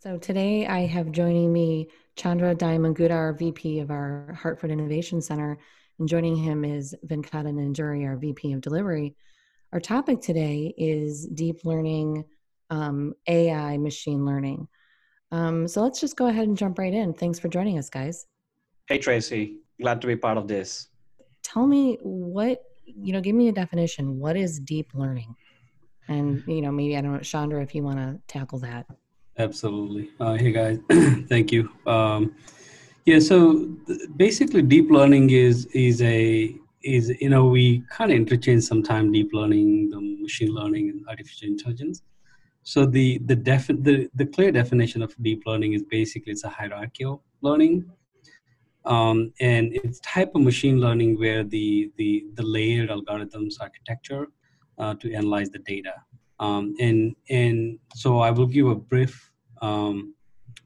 So today I have joining me Chandra Diamangudar, our VP of our Hartford Innovation Center, and joining him is Venkata Nanjuri, our VP of Delivery. Our topic today is deep learning, um, AI, machine learning. Um, so let's just go ahead and jump right in. Thanks for joining us, guys. Hey, Tracy. Glad to be part of this. Tell me what, you know, give me a definition. What is deep learning? And, you know, maybe, I don't know, Chandra, if you want to tackle that. Absolutely. Uh, hey guys, thank you. Um, yeah, so th- basically, deep learning is is a is you know we kind of interchange sometimes deep learning, the machine learning, and artificial intelligence. So the the def the, the clear definition of deep learning is basically it's a hierarchical learning, um, and it's type of machine learning where the the the layered algorithms architecture uh, to analyze the data. Um, and and so I will give a brief um,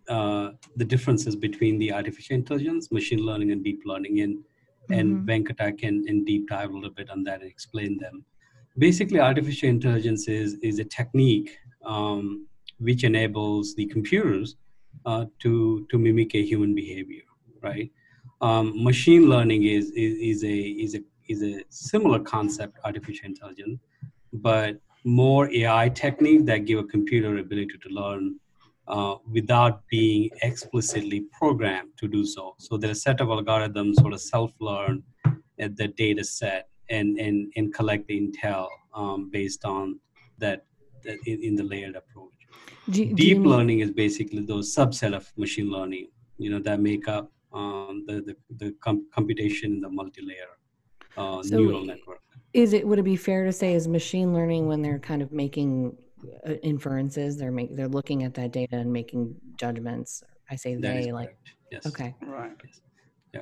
uh, the differences between the artificial intelligence, machine learning, and deep learning. And, mm-hmm. and Venkata can, can deep dive a little bit on that and explain them. Basically, artificial intelligence is, is a technique um, which enables the computers uh, to, to mimic a human behavior, right? Um, machine learning is, is, is, a, is, a, is a similar concept, artificial intelligence, but more AI technique that give a computer ability to learn uh, without being explicitly programmed to do so. So there's a set of algorithms sort of self-learn at the data set and, and, and collect the intel um, based on that, that in, in, the layered approach. Do, Deep do learning is basically those subset of machine learning, you know, that make up um, the, the, the com- computation in the multi-layer uh, so neural network. Is it, would it be fair to say is machine learning when they're kind of making inferences. They're make they're looking at that data and making judgments. I say that they like yes. okay. Right. Yeah.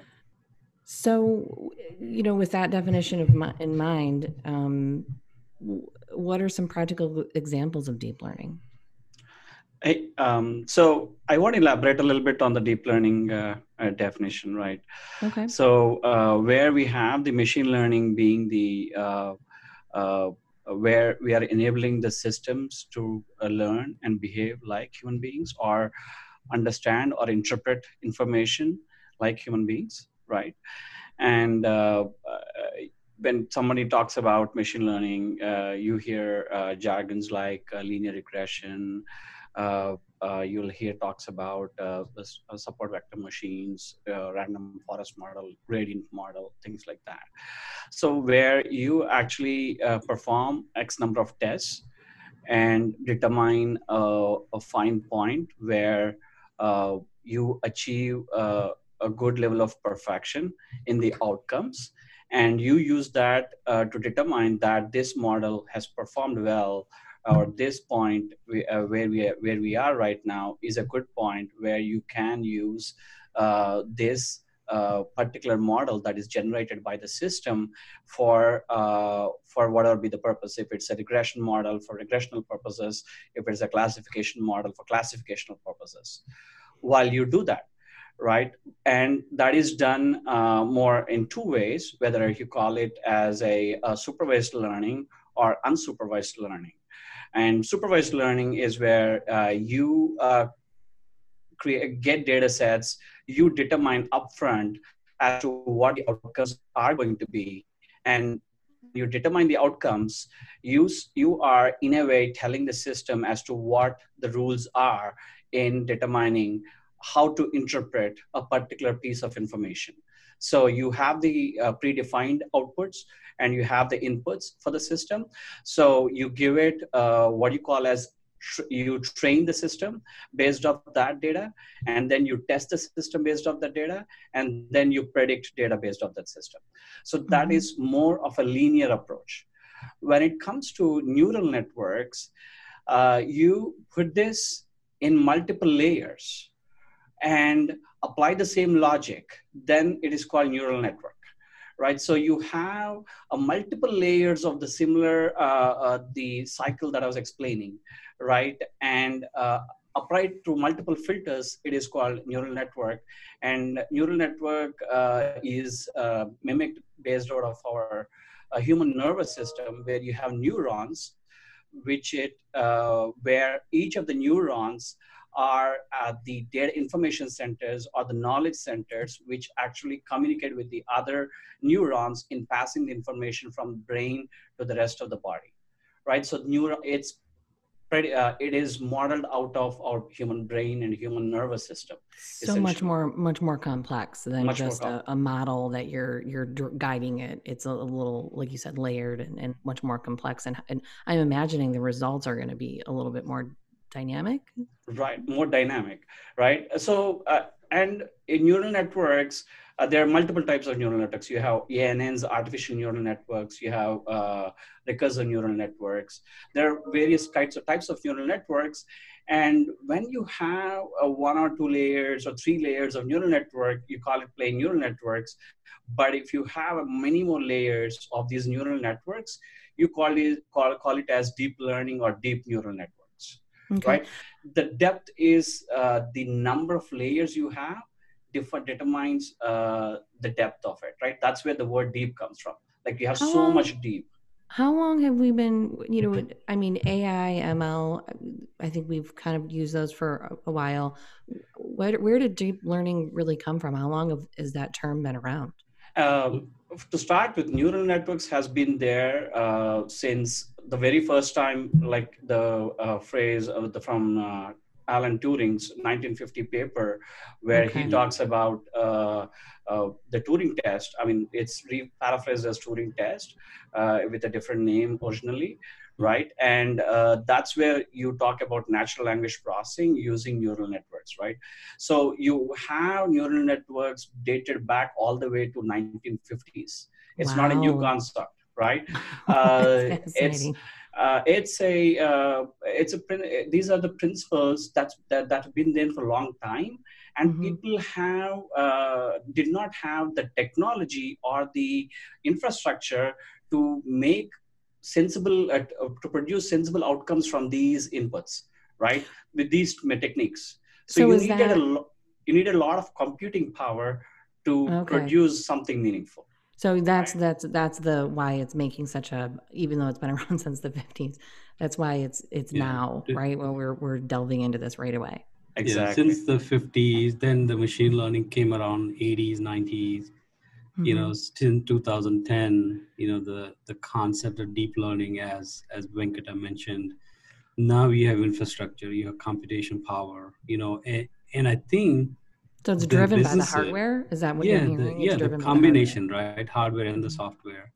So, you know, with that definition of my, in mind, um, what are some practical examples of deep learning? Hey, um, so I want to elaborate a little bit on the deep learning uh, uh, definition, right? Okay. So uh, where we have the machine learning being the uh, uh, uh, where we are enabling the systems to uh, learn and behave like human beings or understand or interpret information like human beings right? And uh, uh when somebody talks about machine learning uh, you hear uh, jargons like linear regression uh, you'll hear talks about uh, uh, support vector machines, uh, random forest model, gradient model, things like that. So where you actually uh, perform X number of tests and determine a, a fine point where uh, you achieve a good level of perfection in the outcomes and you use that to determine that this model has performed well or this point we, uh, where we are, where we are right now is a good point where you can use uh, this uh, particular model that is generated by the system for uh, for whatever be the purpose. If it's a regression model for regressional purposes, if it's a classification model for classificational purposes. While you do that, right, and that is done uh, more in two ways, whether you call it as a, a supervised learning or unsupervised learning and supervised learning is where uh, you uh, create get data sets, you determine upfront as to what the outcomes are going to be, and you determine the outcomes. You you are in a way telling the system as to what the rules are in determining how to interpret a particular piece of information. So you have the uh, predefined outputs and you have the inputs for the system. So you give it uh, what you call as tr- you train the system based off that data, and then you test the system based off that data, and then you predict data based off that system. So that mm-hmm. is more of a linear approach. When it comes to neural networks, uh, you put this in multiple layers and apply the same logic, then it is called neural network right? So you have uh, multiple layers of the similar, uh, uh, the cycle that I was explaining, right? And uh, applied to multiple filters, it is called neural network. And neural network uh, is uh, mimicked based out of our human nervous system where you have neurons, which it, where each of the neurons are uh, the data information centers or the knowledge centers, which actually communicate with the other neurons in passing the information from brain to the rest of the body, right? So neuro, it's pretty, uh, it is modeled out of our human brain and human nervous system. So much more, much more complex than much just a, a, model that you're you're guiding it. It's a, a little, like you said, layered and, and much more complex. And, and I'm imagining the results are going to be a little bit more dynamic. Right, more dynamic, right? So, uh, and in neural networks, uh, there are multiple types of neural networks. You have ANNs, artificial neural networks. You have uh, recursive neural networks. There are various types of types of neural networks. And when you have one or two layers or three layers of neural network, you call it plain neural networks. But if you have many more layers of these neural networks, you call it call, call it as deep learning or deep neural networks. Okay. Right? The depth is uh, the number of layers you have different determines uh, the depth of it right? That's where the word deep comes from. Like you have how so long, much deep. How long have we been you know i mean ai ml i think we've kind of used those for a while. Where, where did deep learning really come from? How long have, has that term been around um, to start with neural networks has been there uh, since the very first time like the uh, phrase the, from uh, Alan Turing's 1950 paper, where okay. he talks about uh, uh, the Turing test. I mean, it's re- paraphrased as Turing test uh, with a different name originally, right? And uh, that's where you talk about natural language processing using neural networks, right? So you have neural networks dated back all the way to 1950s. It's wow. not a new concept, right? Uh, it's uh, it's a uh, it's a these are the principles that's, that that have been there for a long time and mm-hmm. people have uh, did not have the technology or the infrastructure to make sensible uh, to produce sensible outcomes from these inputs right with these techniques so, so you needed that... a lo- you need a lot of computing power to okay. produce something meaningful so that's right. that's that's the why it's making such a even though it's been around since the 50s. That's why it's it's yeah. now, right? Well, we're we're delving into this right away. Exactly. Yeah, since the 50s, then the machine learning came around 80s, 90s. Mm-hmm. You know, since 2010, you know, the the concept of deep learning as as Venkata mentioned. Now you have infrastructure, you have computation power, you know, and, and I think so it's driven by the hardware. Is that what yeah, you're hearing? The, yeah, the combination, the hardware. right? Hardware and the software.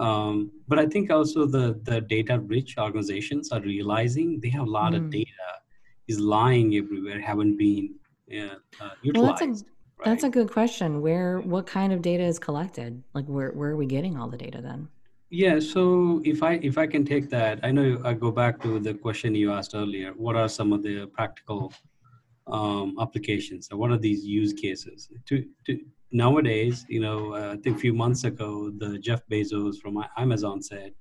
Um, but I think also the the data rich organizations are realizing they have a lot mm. of data is lying everywhere, haven't been uh, uh, utilized. Well, that's a, right? that's a good question. Where what kind of data is collected? Like where where are we getting all the data then? Yeah, so if I if I can take that, I know I go back to the question you asked earlier. What are some of the practical um, applications. So what are these use cases? To, to nowadays, you know, uh, I think a few months ago, the Jeff Bezos from Amazon said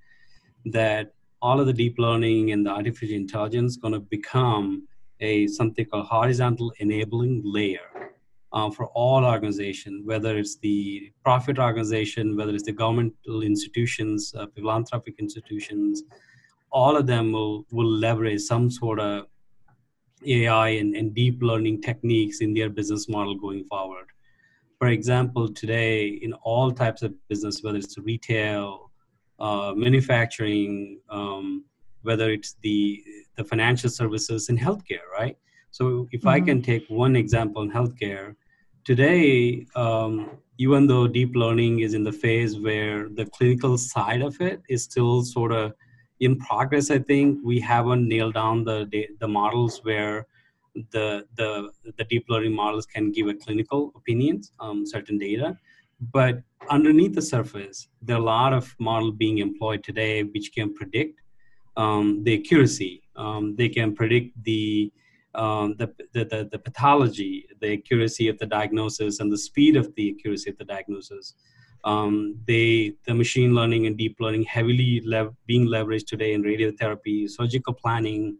that all of the deep learning and the artificial intelligence going to become a something called horizontal enabling layer uh, for all organizations, whether it's the profit organization, whether it's the governmental institutions, uh, philanthropic institutions, all of them will will leverage some sort of AI and, and deep learning techniques in their business model going forward. For example, today in all types of business, whether it's retail, uh, manufacturing, um, whether it's the the financial services and healthcare, right? So if mm-hmm. I can take one example in healthcare, today, um, even though deep learning is in the phase where the clinical side of it is still sort of in progress i think we haven't nailed down the the models where the the the deep learning models can give a clinical opinions um, certain data but underneath the surface there are a lot of models being employed today which can predict um, the accuracy um, they can predict the, um, the, the, the, the, pathology, the accuracy of the diagnosis, and the speed of the accuracy of the diagnosis um, they the machine learning and deep learning heavily lev- being leveraged today in radiotherapy, surgical planning,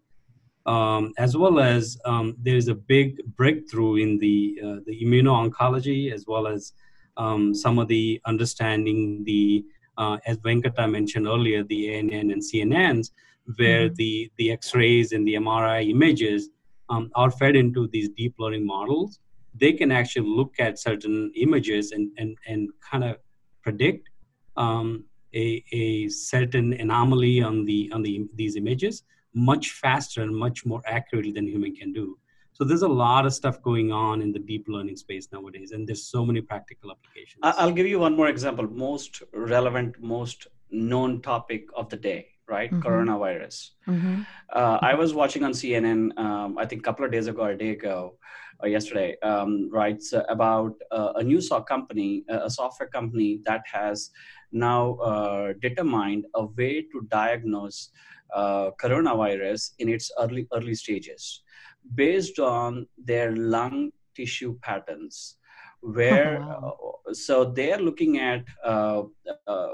um, as well as um, there is a big breakthrough in the uh, the immuno-oncology as well as um, some of the understanding the uh, as Venkata mentioned earlier the ANN and CNNs where mm-hmm. the the X-rays and the MRI images um, are fed into these deep learning models, they can actually look at certain images and, and, and kind of predict um, a, a certain anomaly on the on the these images much faster and much more accurately than human can do. So there's a lot of stuff going on in the deep learning space nowadays, and there's so many practical applications. I'll give you one more example. Most relevant, most known topic of the day, right? Mm-hmm. Coronavirus. Mm-hmm. Uh, I was watching on CNN, um, I think a couple of days ago or a day ago, or yesterday, um, writes about uh, a new software company, a software company that has now uh, determined a way to diagnose uh, coronavirus in its early early stages based on their lung tissue patterns where oh, wow. uh, so they're looking at uh, uh,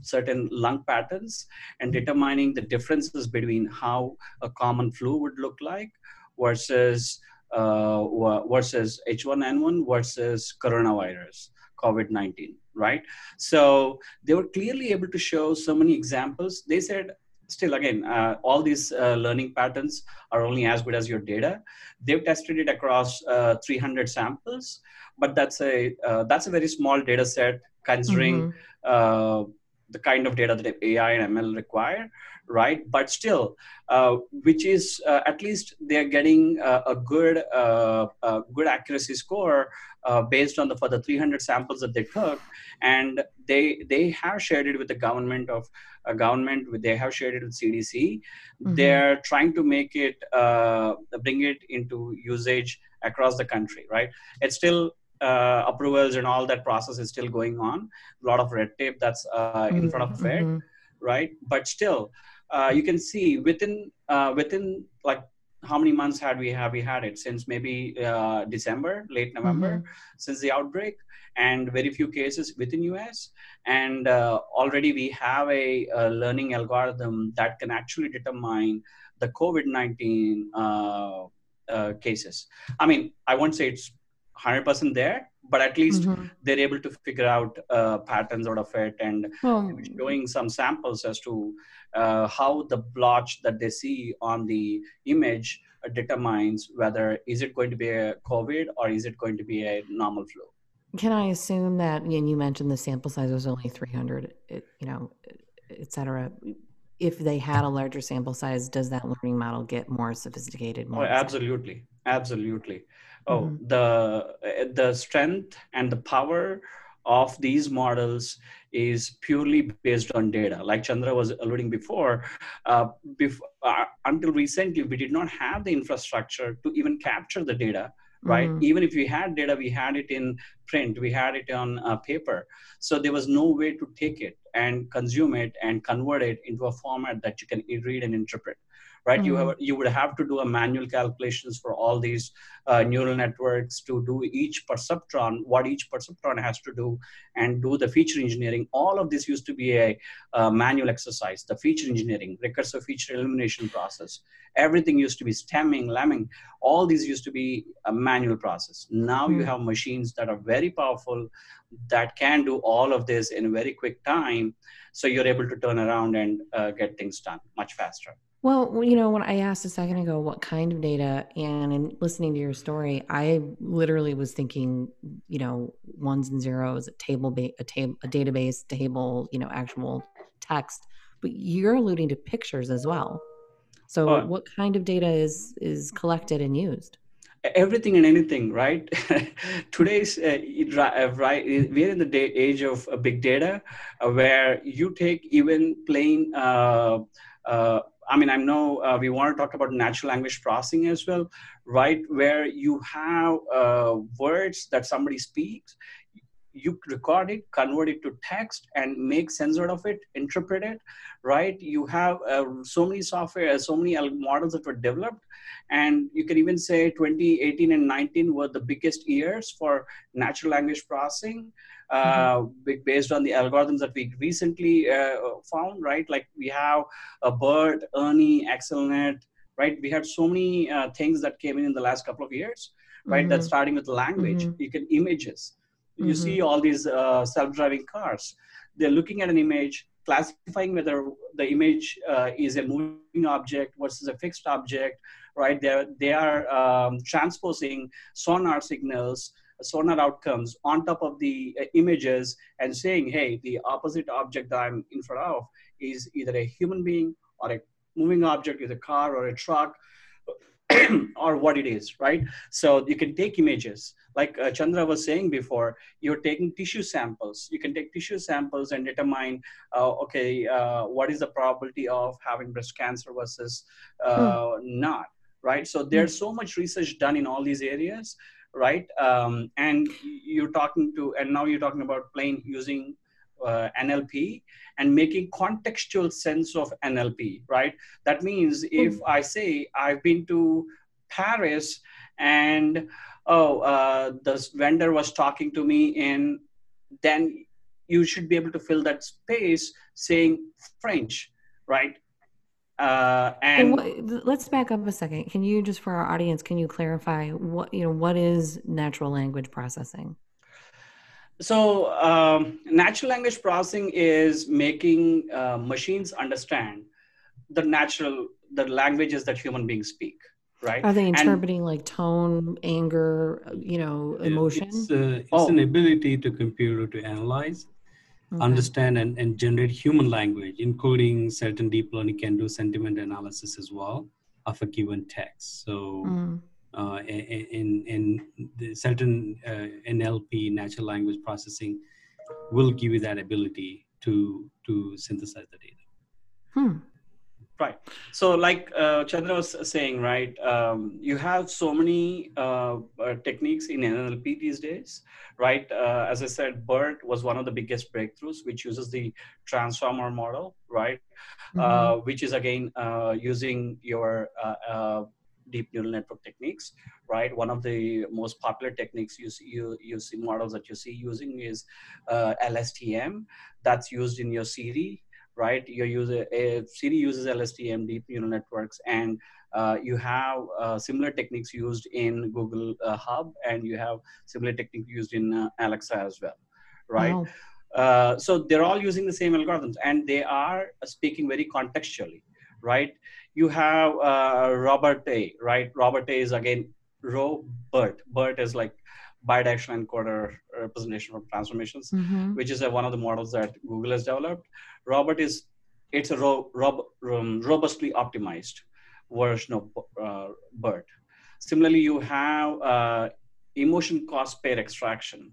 certain lung patterns and determining the differences between how a common flu would look like versus uh, versus H1N1 versus coronavirus COVID-19 right so they were clearly able to show so many examples they said still again uh, all these uh, learning patterns are only as good as your data they've tested it across uh, 300 samples but that's a uh, that's a very small data set considering mm-hmm. Uh, the kind of data that ai and ml require right? But still uh, which is at least they're getting a good good accuracy score based on the for the 300 samples that they took. And they they have shared it with the government of a government they have shared it with cdc mm-hmm. they're trying to make it uh, bring it into usage across the country right? It's still uh, approvals and all that process is still going on a lot of red tape that's uh, in mm-hmm. front of it, mm-hmm. right but still uh, you can see within uh, within like how many months had we have we had it since maybe uh, december late november mm-hmm. since the outbreak and very few cases within us and uh, already we have a, a, learning algorithm that can actually determine the covid-19 uh, uh, cases i mean i won't say it's 100% there but at least mm-hmm. they're able to figure out uh, patterns out of it and oh. showing some samples as to uh, how the blotch that they see on the image determines whether is it going to be a covid or is it going to be a normal flu can I assume that, and you mentioned the sample size was only 300, you know, et cetera. If they had a larger sample size, does that learning model get more sophisticated? More oh, absolutely. Absolutely. Oh, mm-hmm. the the strength and the power of these models is purely based on data. Like Chandra was alluding before, uh, before uh, until recently, we did not have the infrastructure to even capture the data right mm-hmm. even if we had data we had it in print we had it on uh, paper so there was no way to take it and consume it and convert it into a format that you can read and interpret right? Mm-hmm. You have you would have to do a manual calculations for all these uh, neural networks to do each perceptron, what each perceptron has to do, and do the feature engineering. All of this used to be a, a manual exercise. The feature engineering, recursive feature elimination process, everything used to be stemming, lambing. All these used to be a manual process. Now mm-hmm. you have machines that are very powerful that can do all of this in a very quick time so you're able to turn around and uh, get things done much faster well, you know, when I asked a second ago what kind of data, and in listening to your story, I literally was thinking, you know, ones and zeros, a table, ba- a table, a database table, you know, actual text. But you're alluding to pictures as well. So, uh, what kind of data is is collected and used? Everything and anything, right? Today's uh, uh, right. We're in the day, age of uh, big data, uh, where you take even plain. Uh, I mean, I know uh, we want to talk about natural language processing as well, right? Where you have uh, words that somebody speaks, you record it, convert it to text, and make sense out of it, interpret it, right? You have uh, so many software, so many models that were developed, and you can even say 2018 and 19 were the biggest years for natural language processing mm-hmm. Uh, based on the algorithms that we recently uh, found, right? Like we have a BERT, Ernie, XLNet, right? We had so many uh, things that came in in the last couple of years, right? Mm-hmm. That's starting with language. Mm-hmm. You can images. You mm-hmm. see all these uh, self-driving cars. They're looking at an image, classifying whether the image uh, is a moving object versus a fixed object, right? They're, they are um, transposing sonar signals, sonar outcomes on top of the uh, images and saying, hey, the opposite object that I'm in front of is either a human being or a moving object, is a car or a truck or what it is, right? So you can take images. Like uh, Chandra was saying before, you're taking tissue samples. You can take tissue samples and determine, uh, okay, uh, what is the probability of having breast cancer versus uh, hmm. not, right? So there's so much research done in all these areas, right? Um, and you're talking to, and now you're talking about plain using uh, NLP and making contextual sense of NLP, right? That means if mm. I say I've been to Paris and oh, uh, this vendor was talking to me in, then you should be able to fill that space saying French, right? Uh, and, and what, let's back up a second. Can you just for our audience, can you clarify what you know? What is natural language processing? So um, natural language processing is making uh, machines understand the natural the languages that human beings speak right are they interpreting and, like tone anger you know emotion it's, uh, it's oh. an ability to computer to analyze okay. understand and, and generate human language including certain deep learning can do sentiment analysis as well of a given text so mm uh, in, in the certain uh, NLP, natural language processing, will give you that ability to to synthesize the data. Hmm. Right. So, like uh, Chandra was saying, right, um, you have so many uh, uh, techniques in NLP these days, right? Uh, as I said, BERT was one of the biggest breakthroughs, which uses the transformer model, right? Mm-hmm. Uh, which is again uh, using your deep neural network techniques, right? One of the most popular techniques you see, you, you see models that you see using is uh, LSTM that's used in your Siri, right? Your user, uh, Siri uses LSTM, deep neural networks, and uh, you have uh, similar techniques used in Google uh, Hub, and you have similar techniques used in uh, Alexa as well, right? Wow. Uh, so they're all using the same algorithms, and they are speaking very contextually, right? you have uh, RoBERTa, right? RoBERTa is again Robert. BERT is like bidirectional encoder representation of transformations, mm-hmm. which is a, one of the models that Google has developed. Robert is it's a ro- rob- um, robustly optimized version of uh, BERT. Similarly, you have uh, emotion cause pair extraction.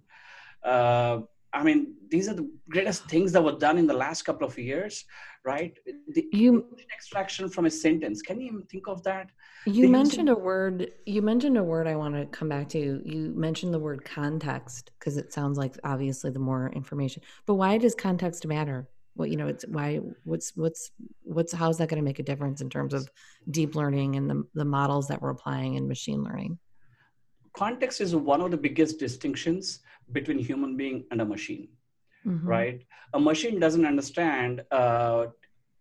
Uh, I mean, these are the greatest things that were done in the last couple of years, right? The you extraction from a sentence. Can you even think of that? You mentioned a word. You mentioned a word I want to come back to. You mentioned the word context because it sounds like obviously the more information. But why does context matter? What you know, it's why. What's what's what's how's that going to make a difference in terms of deep learning and the the models that we're applying in machine learning? Context is one of the biggest distinctions between human being and a machine mm-hmm. right a machine doesn't understand uh,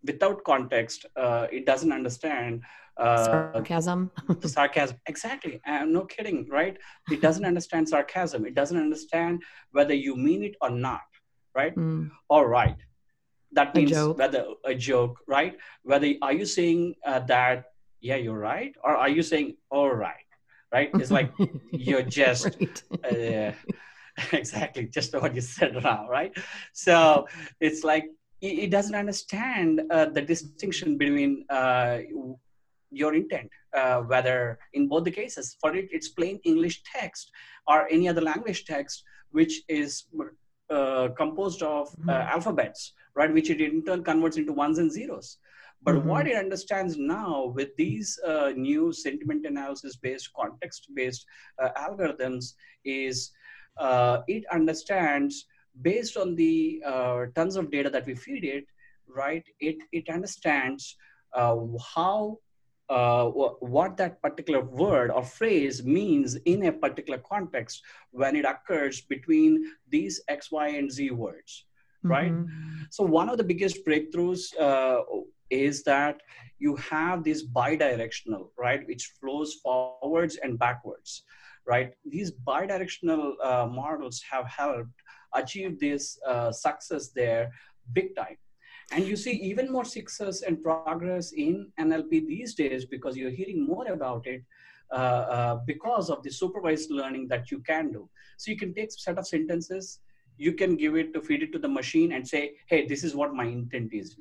without context uh, it doesn't understand uh, sarcasm. sarcasm. Exactly. And no kidding right? It doesn't understand sarcasm. It doesn't understand whether you mean it or not right? Mm. all right. That means a whether a joke right? Whether are you saying uh, that yeah you're right? Or are you saying all right? Right? It's like you're just right. uh, exactly just what you said now right? So it's like it, doesn't understand uh, the distinction between uh, your intent uh, whether in both the cases for it it's plain english text or any other language text which is uh, composed of uh, mm-hmm. alphabets right which it in turn converts into ones and zeros but mm-hmm. what it understands now with these uh, new sentiment analysis based context based algorithms is uh, it understands based on the uh, tons of data that we feed it, right? It, it understands uh, how uh, what that particular word or phrase means in a particular context when it occurs between these X, Y, and Z words, right? Mm-hmm. So one of the biggest breakthroughs uh, is that you have this bidirectional, right, which flows forwards and backwards right? These bidirectional uh, models have helped achieve this uh, success there big time. And you see even more success and progress in NLP these days because you're hearing more about it uh, uh, because of the supervised learning that you can do. So you can take a set of sentences, you can give it to feed it to the machine and say, hey, this is what my intent is,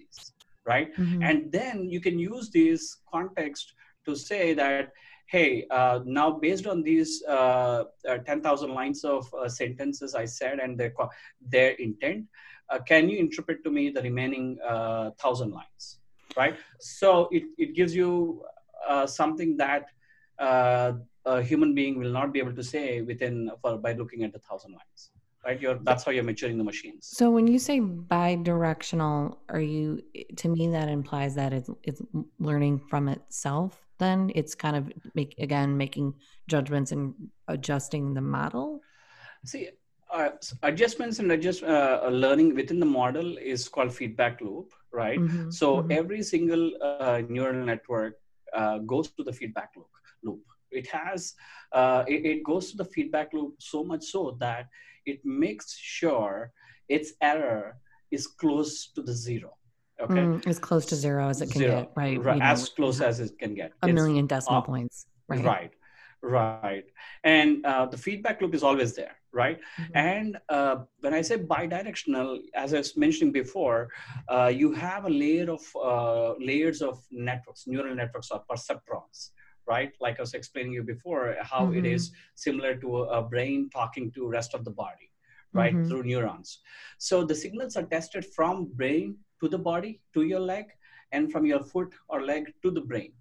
right? Mm-hmm. And then you can use this context to say that, hey, uh, now based on these uh, uh, 10,000 lines of uh, sentences I said and their, their intent, Uh, can you interpret to me the remaining uh, thousand lines, right? So it, it gives you uh, something that uh, a human being will not be able to say within for, by looking at the thousand lines right? You're that's how you're maturing the machines. So when you say bi-directional are you to me that implies that it's it's learning from itself then? It's kind of make again making judgments and adjusting the model? See uh, adjustments and adjust uh, learning within the model is called feedback loop right mm-hmm. so mm-hmm. every single uh, neural network uh, goes to the feedback loop loop it has uh, it, it goes to the feedback loop so much so that it makes sure its error is close to the zero. Okay, mm, as close to zero as it can zero. get, right? right. as close as it can get. A it's million decimal up. points, right? Right, right. And uh, the feedback loop is always there, right? Mm-hmm. And uh, when I say bidirectional, as I was mentioning before, uh, you have a layer of uh, layers of networks, neural networks or perceptrons, right? Like I was explaining you before, how mm-hmm. it is similar to a, brain talking to rest of the body, right? Mm-hmm. Through neurons. So the signals are tested from brain to the body, to your leg, and from your foot or leg to the brain.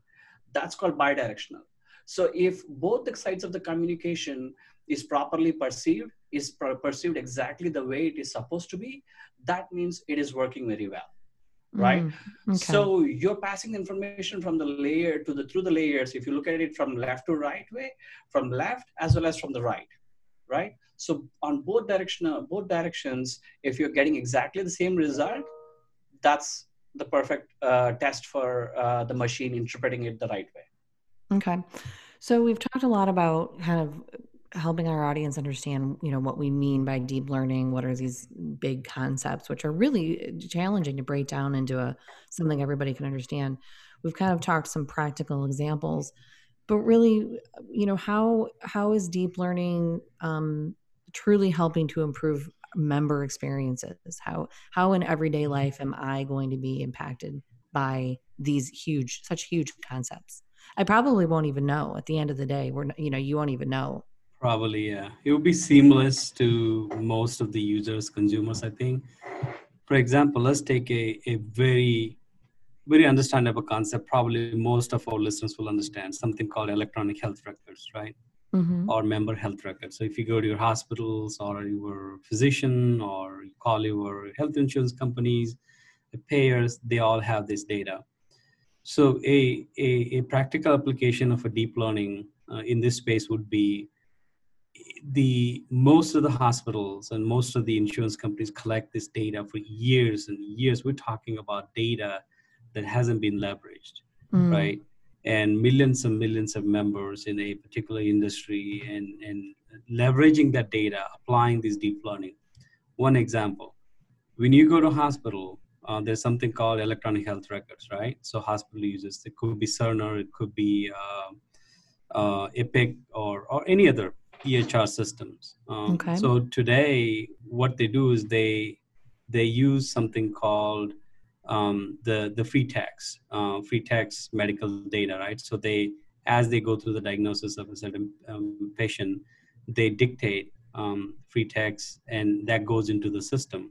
That's called bidirectional. So if both the sides of the communication is properly perceived, is perceived exactly the way it is supposed to be, that means it is working very well right? mm, okay. so you're passing information from the layer to the through the layers. If you look at it from left to right way from left as well as from the right right? So on both direction both directions if you're getting exactly the same result that's the perfect uh, test for uh, the machine interpreting it the right way. Okay. So we've talked a lot about kind of helping our audience understand you know what we mean by deep learning what are these big concepts which are really uh, challenging to break down into a something everybody can understand. We've kind of talked some practical examples but really you know how how is deep learning um, truly helping to improve member experiences? How how in everyday life am i going to be impacted by these huge such huge concepts? I probably won't even know. At the end of the day we're you know you won't even know Probably, yeah. It would be seamless to most of the users, consumers, I think. For example, let's take a, a very, very understandable concept. Probably most of our listeners will understand something called electronic health records, right? Mm-hmm. Or member health records. So if you go to your hospitals or your physician or you call your health insurance companies, the payers, they all have this data. So a, a, a practical application of a deep learning uh, in this space would be the most of the hospitals and most of the insurance companies collect this data for years and years. We're talking about data that hasn't been leveraged, mm. right? And millions and millions of members in a particular industry and, and leveraging that data, applying this deep learning. One example, when you go to hospital, uh, there's something called electronic health records, right? So hospital uses, it could be Cerner, it could be uh, uh, Epic or, or any other EHR systems. Um, okay. So today, what they do is they they use something called um, the the free text, uh, free text medical data, right? So they as they go through the diagnosis of a certain um, patient, they dictate um, free text, and that goes into the system.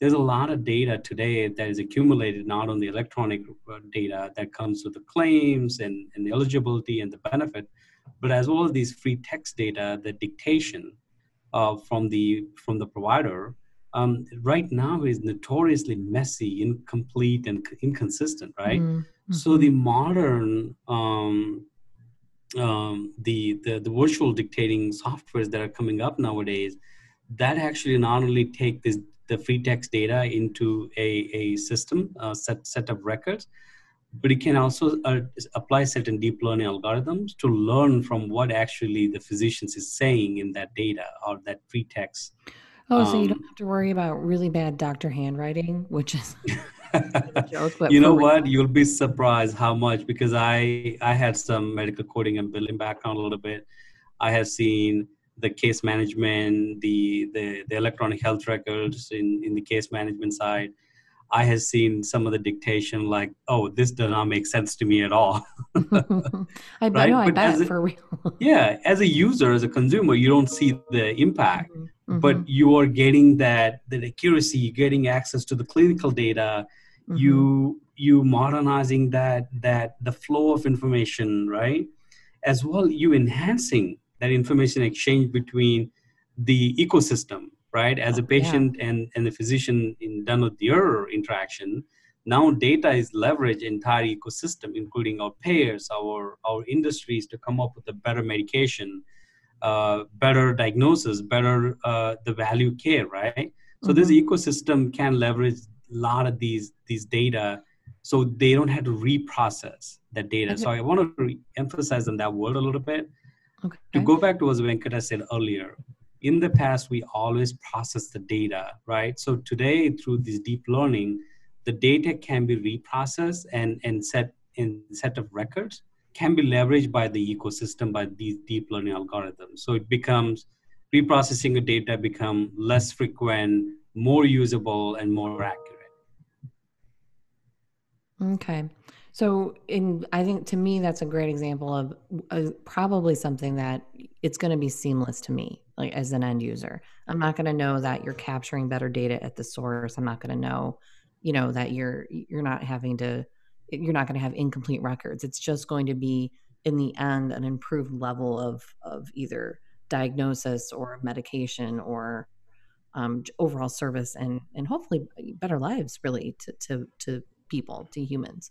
There's a lot of data today that is accumulated, not on the electronic uh, data that comes with the claims and, and the eligibility and the benefit, but as well as these free text data, the dictation uh, from the from the provider, um, right now is notoriously messy, incomplete, and inconsistent. Right. Mm-hmm. So the modern um, um, the, the the virtual dictating softwares that are coming up nowadays, that actually not only take this the free text data into a, a system uh, set set of records, but it can also uh, apply certain deep learning algorithms to learn from what actually the physicians is saying in that data or that free text. Oh, um, so you don't um, have to worry about really bad doctor handwriting, which is joke, you know what? You'll be surprised how much because I I had some medical coding and billing background a little bit. I have seen the case management, the the, the electronic health records in, in the case management side. I have seen some of the dictation like, oh, this does not make sense to me at all. I bet, right? no, I but bet a, for real. yeah, as a user, as a consumer, you don't see the impact, mm-hmm. but mm-hmm. you are getting that that accuracy, getting access to the clinical data, mm-hmm. you you modernizing that that the flow of information, right? As well, you enhancing that information exchange between the ecosystem right as a patient yeah. and, and the physician in done with your interaction now data is leveraged entire ecosystem including our payers our our industries to come up with a better medication uh, better diagnosis better uh, the value care right so mm-hmm. this ecosystem can leverage a lot of these these data so they don't have to reprocess that data okay. so i want to re- emphasize on that word a little bit okay. to go back to what venkata said earlier in the past we always process the data right? So today through this deep learning the data can be reprocessed and and set in set of records can be leveraged by the ecosystem by these deep learning algorithms. So it becomes reprocessing the data become less frequent more usable and more accurate. Okay so, in I think to me that's a great example of uh, probably something that it's going to be seamless to me, like as an end user. I'm not going to know that you're capturing better data at the source. I'm not going to know, you know, that you're you're not having to, you're not going to have incomplete records. It's just going to be in the end an improved level of of either diagnosis or medication or um, overall service and and hopefully better lives really to to to people to humans.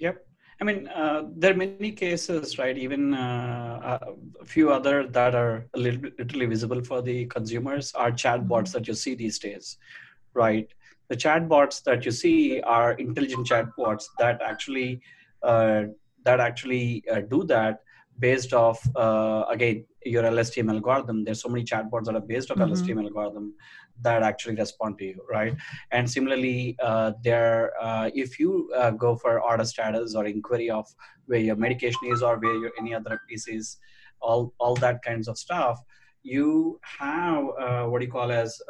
Yep. I mean, uh, there are many cases, right? Even uh, a few other that are a little bit literally visible for the consumers are chatbots mm-hmm. that you see these days, right? The chatbots that you see are intelligent chatbots that actually uh, that actually uh, do that based off uh, again your LSTM algorithm. There's so many chatbots that are based off mm-hmm. LSTM algorithm that actually respond to you, right? And similarly, uh, there uh, if you uh, go for order status or inquiry of where your medication is or where your any other pieces, all all that kinds of stuff, you have uh, what do you call as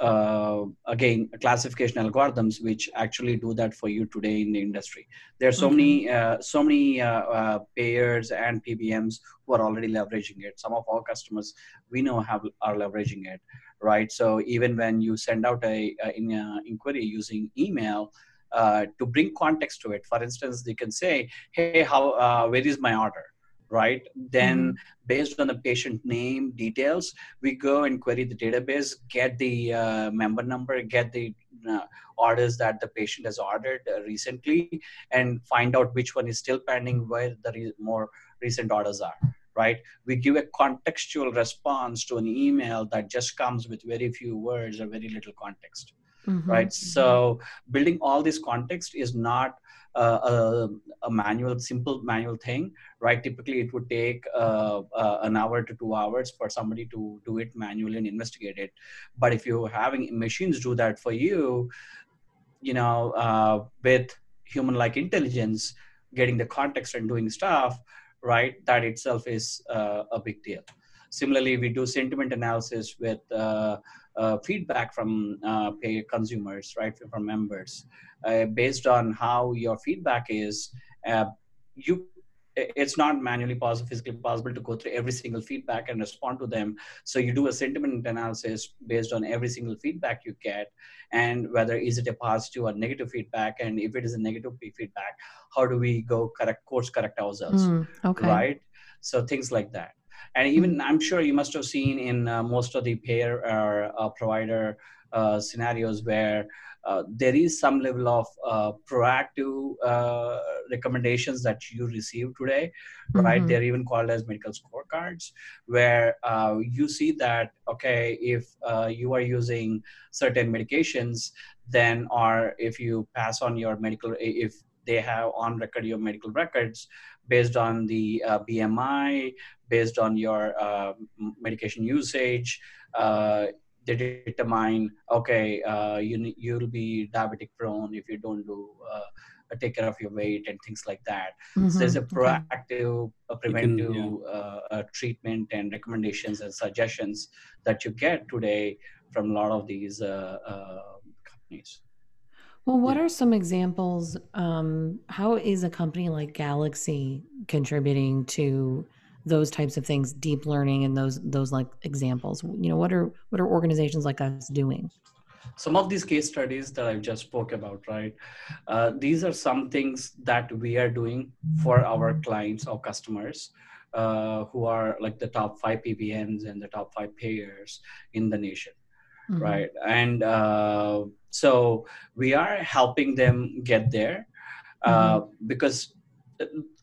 uh, uh, uh, again classification algorithms which actually do that for you today in the industry. There are so many uh, so many uh, uh payers and pbms who are already leveraging it. Some of our customers we know have are leveraging it right? So even when you send out a, a, a inquiry using email uh, to bring context to it for instance they can say hey how uh, where is my order right? Then, mm-hmm. based on the patient name details, we go and query the database, get the uh, member number, get the uh, orders that the patient has ordered uh, recently, and find out which one is still pending, where the re- more recent orders are. Right? We give a contextual response to an email that just comes with very few words or very little context. Mm-hmm. Right. So, building all this context is not a, a, manual, simple manual thing, right? Typically, it would take uh, uh, an hour to two hours for somebody to do it manually and investigate it. But if you're having machines do that for you, you know, uh, with human-like intelligence, getting the context and doing stuff, right? That itself is a big deal. Similarly, we do sentiment analysis with uh, uh, feedback from uh, pay consumers, right, from members, uh, based on how your feedback is. Uh, you it's not manually possible physically possible to go through every single feedback and respond to them so you do a sentiment analysis based on every single feedback you get and whether is it a positive or negative feedback and if it is a negative feedback how do we go correct course correct ourselves mm, okay. right so things like that and even i'm sure you must have seen in uh, most of the payer or uh, provider uh, scenarios where uh, there is some level of uh, proactive uh, recommendations that you receive today right mm-hmm. they're even called as medical scorecards where you see that okay if you are using certain medications then or if you pass on your medical if they have on record your medical records based on the uh, BMI, based on your uh, medication usage. Uh, they determine okay uh, you you'll be diabetic prone if you don't do uh, take care of your weight and things like that. Mm-hmm. So there's a proactive, a preventive can, yeah. uh, treatment and recommendations and suggestions that you get today from a lot of these uh, uh, companies. Well, what are some examples? Um, how is a company like Galaxy contributing to those types of things, deep learning, and those those like examples? You know, what are what are organizations like us doing? some of these case studies that I've just spoke about, right? Uh, these are some things that we are doing for our clients or customers uh, who are like the top five PBMs and the top five payers in the nation, mm-hmm. right? And uh, so we are helping them get there uh, mm-hmm. because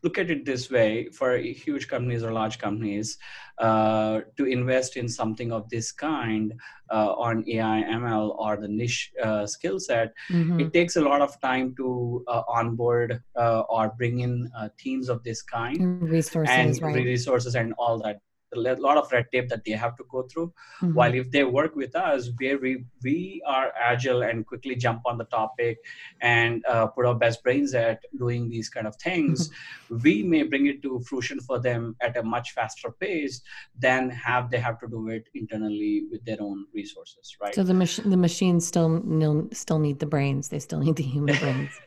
look at it this way for huge companies or large companies uh, to invest in something of this kind uh, on ai ml or the niche uh, skill set mm-hmm. it takes a lot of time to uh, onboard uh, or bring in uh, teams of this kind resources and right. resources and all that a lot of red tape that they have to go through. Mm-hmm. While if they work with us, where we we are agile and quickly jump on the topic and uh, put our best brains at doing these kind of things, mm-hmm. we may bring it to fruition for them at a much faster pace than have they have to do it internally with their own resources, right? So the machine the machines still still need the brains. They still need the human brains.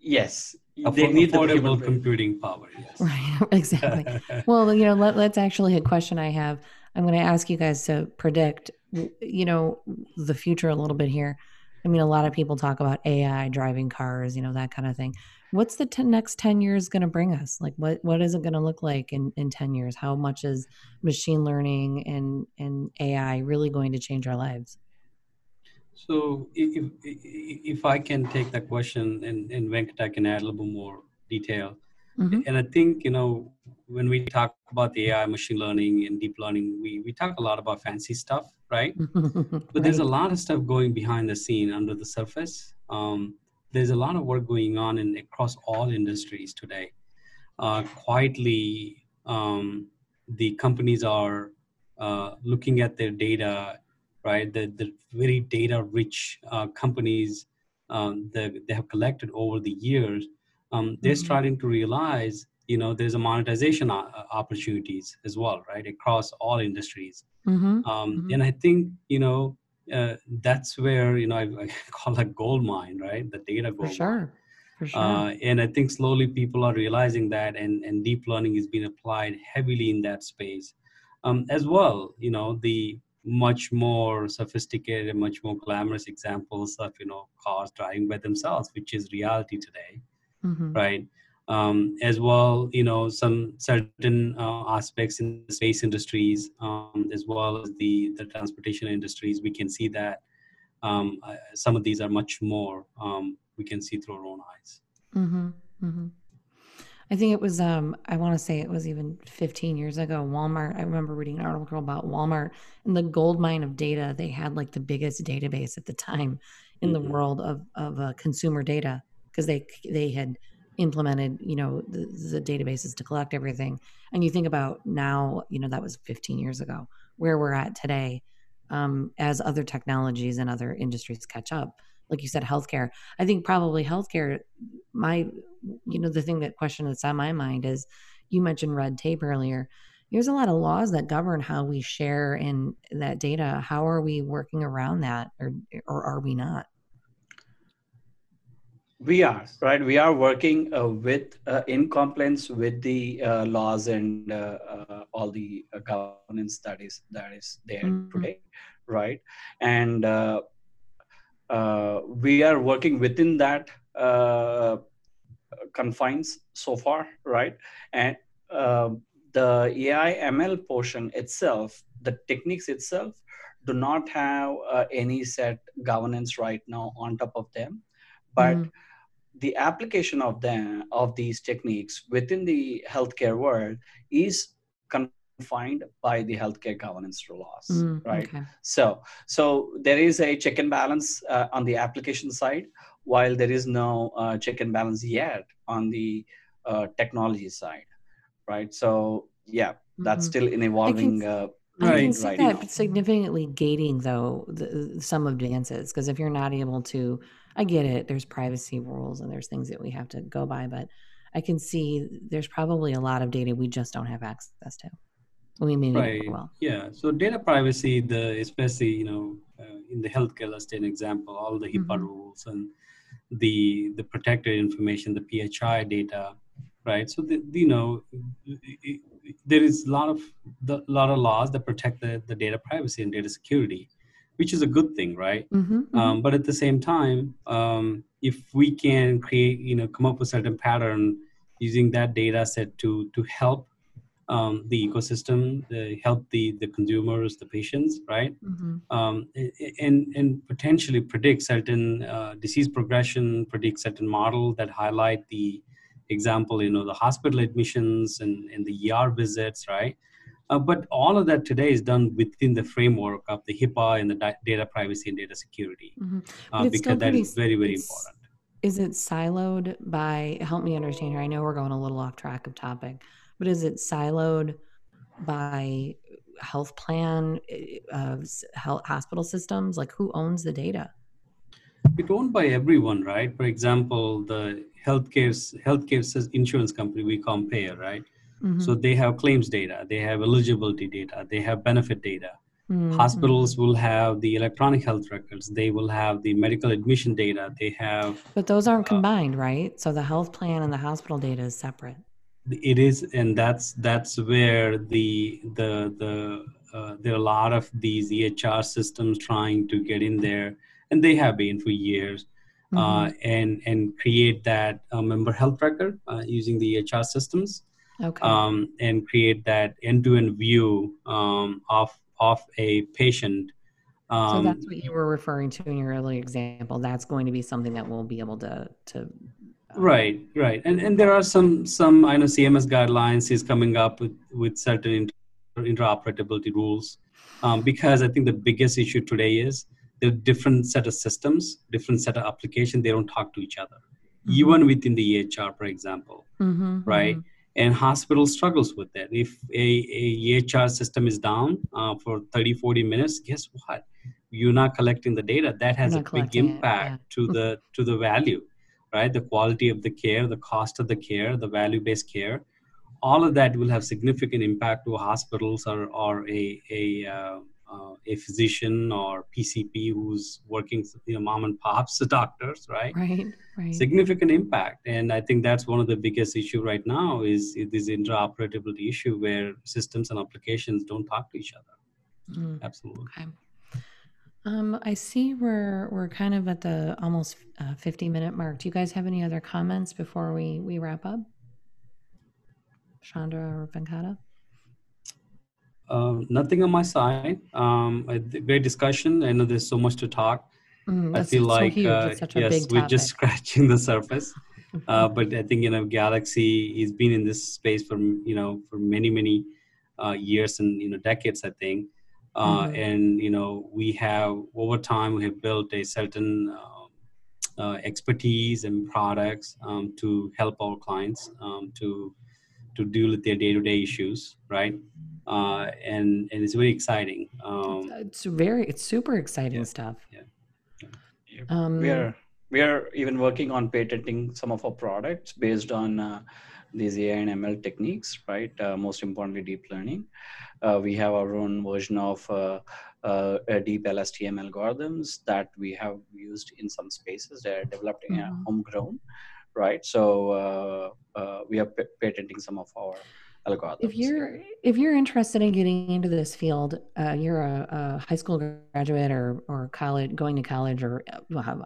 yes they need affordable computing power. Yes. Right. Exactly. well, you know, let, let's actually a question I have. I'm going to ask you guys to predict, you know, the future a little bit here. I mean, a lot of people talk about AI driving cars, you know, that kind of thing. What's the ten, next 10 years going to bring us? Like, what, what is it going to look like in, in 10 years? How much is machine learning and, and AI really going to change our lives? So if, if I can take that question and, and Venkat can add a little more detail. Mm-hmm. And I think, you know, when we talk about the AI, machine learning and deep learning, we, we talk a lot about fancy stuff, right? right. But there's a lot of stuff going behind the scene under the surface. Um, there's a lot of work going on in across all industries today. Uh, quietly, um, the companies are uh, looking at their data right? The, the very data rich uh, companies um, that they have collected over the years, um, they're mm-hmm. starting to realize, you know, there's a monetization uh, opportunities as well, right? Across all industries. Mm-hmm. Um, mm-hmm. And I think, you know, uh, that's where, you know, I, I call that gold mine, right? The data gold For sure. Mine. For sure. Uh, and I think slowly people are realizing that, and, and deep learning is being applied heavily in that space. Um, as well, you know, the much more sophisticated and much more glamorous examples of you know cars driving by themselves which is reality today mm-hmm. right um, as well you know some certain uh, aspects in the space industries um, as well as the the transportation industries we can see that um, uh, some of these are much more um, we can see through our own eyes mm-hmm. Mm-hmm. I think it was um I want to say it was even 15 years ago Walmart I remember reading an article about Walmart and the gold mine of data. They had like the biggest database at the time in mm-hmm. the world of of uh, consumer data because they they had implemented you know the, the databases to collect everything. And you think about now you know that was 15 years ago where we're at today um, as other technologies and other industries catch up like you said healthcare. I think probably healthcare my you know the thing that question that's on my mind is you mentioned red tape earlier. There's a lot of laws that govern how we share in that data. How are we working around that or or are we not? We are right? We are working uh, with uh, in compliance with the uh, laws and uh, uh, all the uh, governance that is that is there mm-hmm. today right? And uh, we are working within that uh, confines so far, right? And uh, the AI ML portion itself, the techniques itself, do not have uh, any set governance right now on top of them, but mm. the application of them of these techniques within the healthcare world is defined by the healthcare governance laws mm, right okay. so so there is a check and balance uh, on the application side while there is no uh, check and balance yet on the uh, technology side right so yeah that's mm-hmm. still an evolving uh, Right, I can see right. that significantly gating though the, some advances because if you're not able to, I get it. There's privacy rules and there's things that we have to go by, but I can see there's probably a lot of data we just don't have access to. We may right. well. Yeah. So data privacy, the especially you know uh, in the healthcare, let's take an example, all the HIPAA mm-hmm. rules and the the protected information, the PHI data, right? So the, you know there is a lot of the lot of laws that protect the, the data privacy and data security, which is a good thing, right? Mm-hmm, mm-hmm. Um, but at the same time, um, if we can create, you know, come up with certain pattern using that data set to to help um, the ecosystem, the, help the the consumers, the patients, right? Mm-hmm. Um, and and potentially predict certain uh, disease progression, predict certain model that highlight the example, you know, the hospital admissions and, and the ER visits, right? Uh, but all of that today is done within the framework of the HIPAA and the di- data privacy and data security, mm-hmm. uh, because that is very, very important. Is it siloed by, help me understand here, I know we're going a little off track of topic, but is it? Siloed by health plan uh, health hospital systems? Like who owns the data? It's owned by everyone right? For example the healthcare healthcare insurance company we compare right? Mm-hmm. so they have claims data they have eligibility data they have benefit data. Mm-hmm. hospitals will have the electronic health records they will have the medical admission data they have but those aren't uh, combined right? So the health plan and the hospital data is separate it is and that's that's where the the the uh, there are a lot of these EHR systems trying to get in there, and they have been for years, uh, mm-hmm. uh, and and create that uh, member health record uh, using the EHR systems, okay. um, and create that end-to-end view um, of of a patient. Um, so that's what you were referring to in your early example. That's going to be something that we'll be able to to right right and and there are some some i know cms guidelines is coming up with with certain inter- interoperability rules um, because i think the biggest issue today is the different set of systems different set of application. they don't talk to each other mm-hmm. even within the ehr for example mm-hmm, right mm-hmm. and hospital struggles with that if a, a ehr system is down uh, for 30 40 minutes guess what you're not collecting the data that has a big impact it, yeah. to the to the value right? The quality of the care, the cost of the care, the value based care, all of that will have significant impact to hospitals or, or a, a, uh, uh, a physician or PCP who's working, you know, mom and pops, the doctors, right? Right, right. Significant impact. And I think that's one of the biggest issue right now is, is this interoperability issue where systems and applications don't talk to each other. Mm. Absolutely. Okay. Um, I see we're we're kind of at the almost uh, 50 minute mark. Do you guys have any other comments before we we wrap up? Chandra or Venkata? Uh, nothing on my side. Um, a great discussion. I know there's so much to talk. Mm, I feel like so uh, yes, we're just scratching the surface. uh, but I think you know, Galaxy has been in this space for you know for many many uh, years and you know decades. I think uh, mm-hmm. and you know we have over time we have built a certain uh, uh, expertise and products um, to help our clients um, to to deal with their day-to-day issues right uh, and and it's very exciting um, it's very it's super exciting yeah, stuff yeah, yeah. Um, we are we are even working on patenting some of our products based on uh, these AI and ML techniques, right? Uh, most importantly, deep learning. Uh, we have our own version of uh, uh deep LSTM algorithms that we have used in some spaces. They're developing mm-hmm. a homegrown, right? So uh, uh, we are p- patenting some of our algorithms. If you're if you're interested in getting into this field, uh, you're a, a, high school graduate or or college going to college, or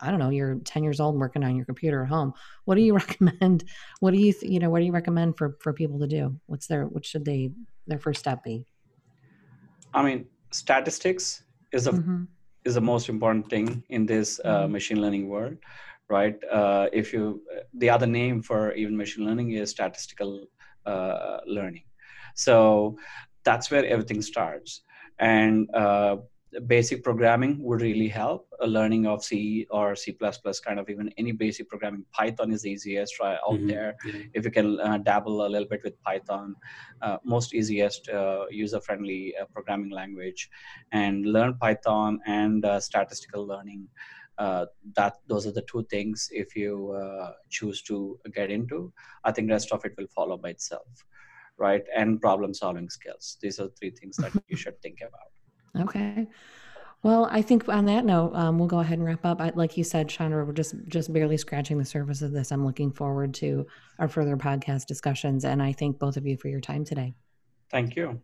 I don't know, you're 10 years old working on your computer at home. What do you recommend? What do you you know? What do you recommend for for people to do? What's their what should they their first step be? I mean, statistics is a mm-hmm. is the most important thing in this uh, mm-hmm. machine learning world right uh, if you the other name for even machine learning is statistical uh, learning. So that's where everything starts. And uh, basic programming would really help. A learning of C or C++, kind of even any basic programming. Python is the easiest right out mm-hmm. there. Yeah. If you can uh, dabble a little bit with Python, uh, most easiest uh, user-friendly uh, programming language, and learn Python and uh, statistical learning. Uh, that those are the two things. If you choose to get into, I think rest of it will follow by itself, right? And problem-solving skills. These are three things that you should think about. Okay. Well, I think on that note, um, we'll go ahead and wrap up. I, like you said, Chandra, we're just just barely scratching the surface of this. I'm looking forward to our further podcast discussions, and I thank both of you for your time today. Thank you.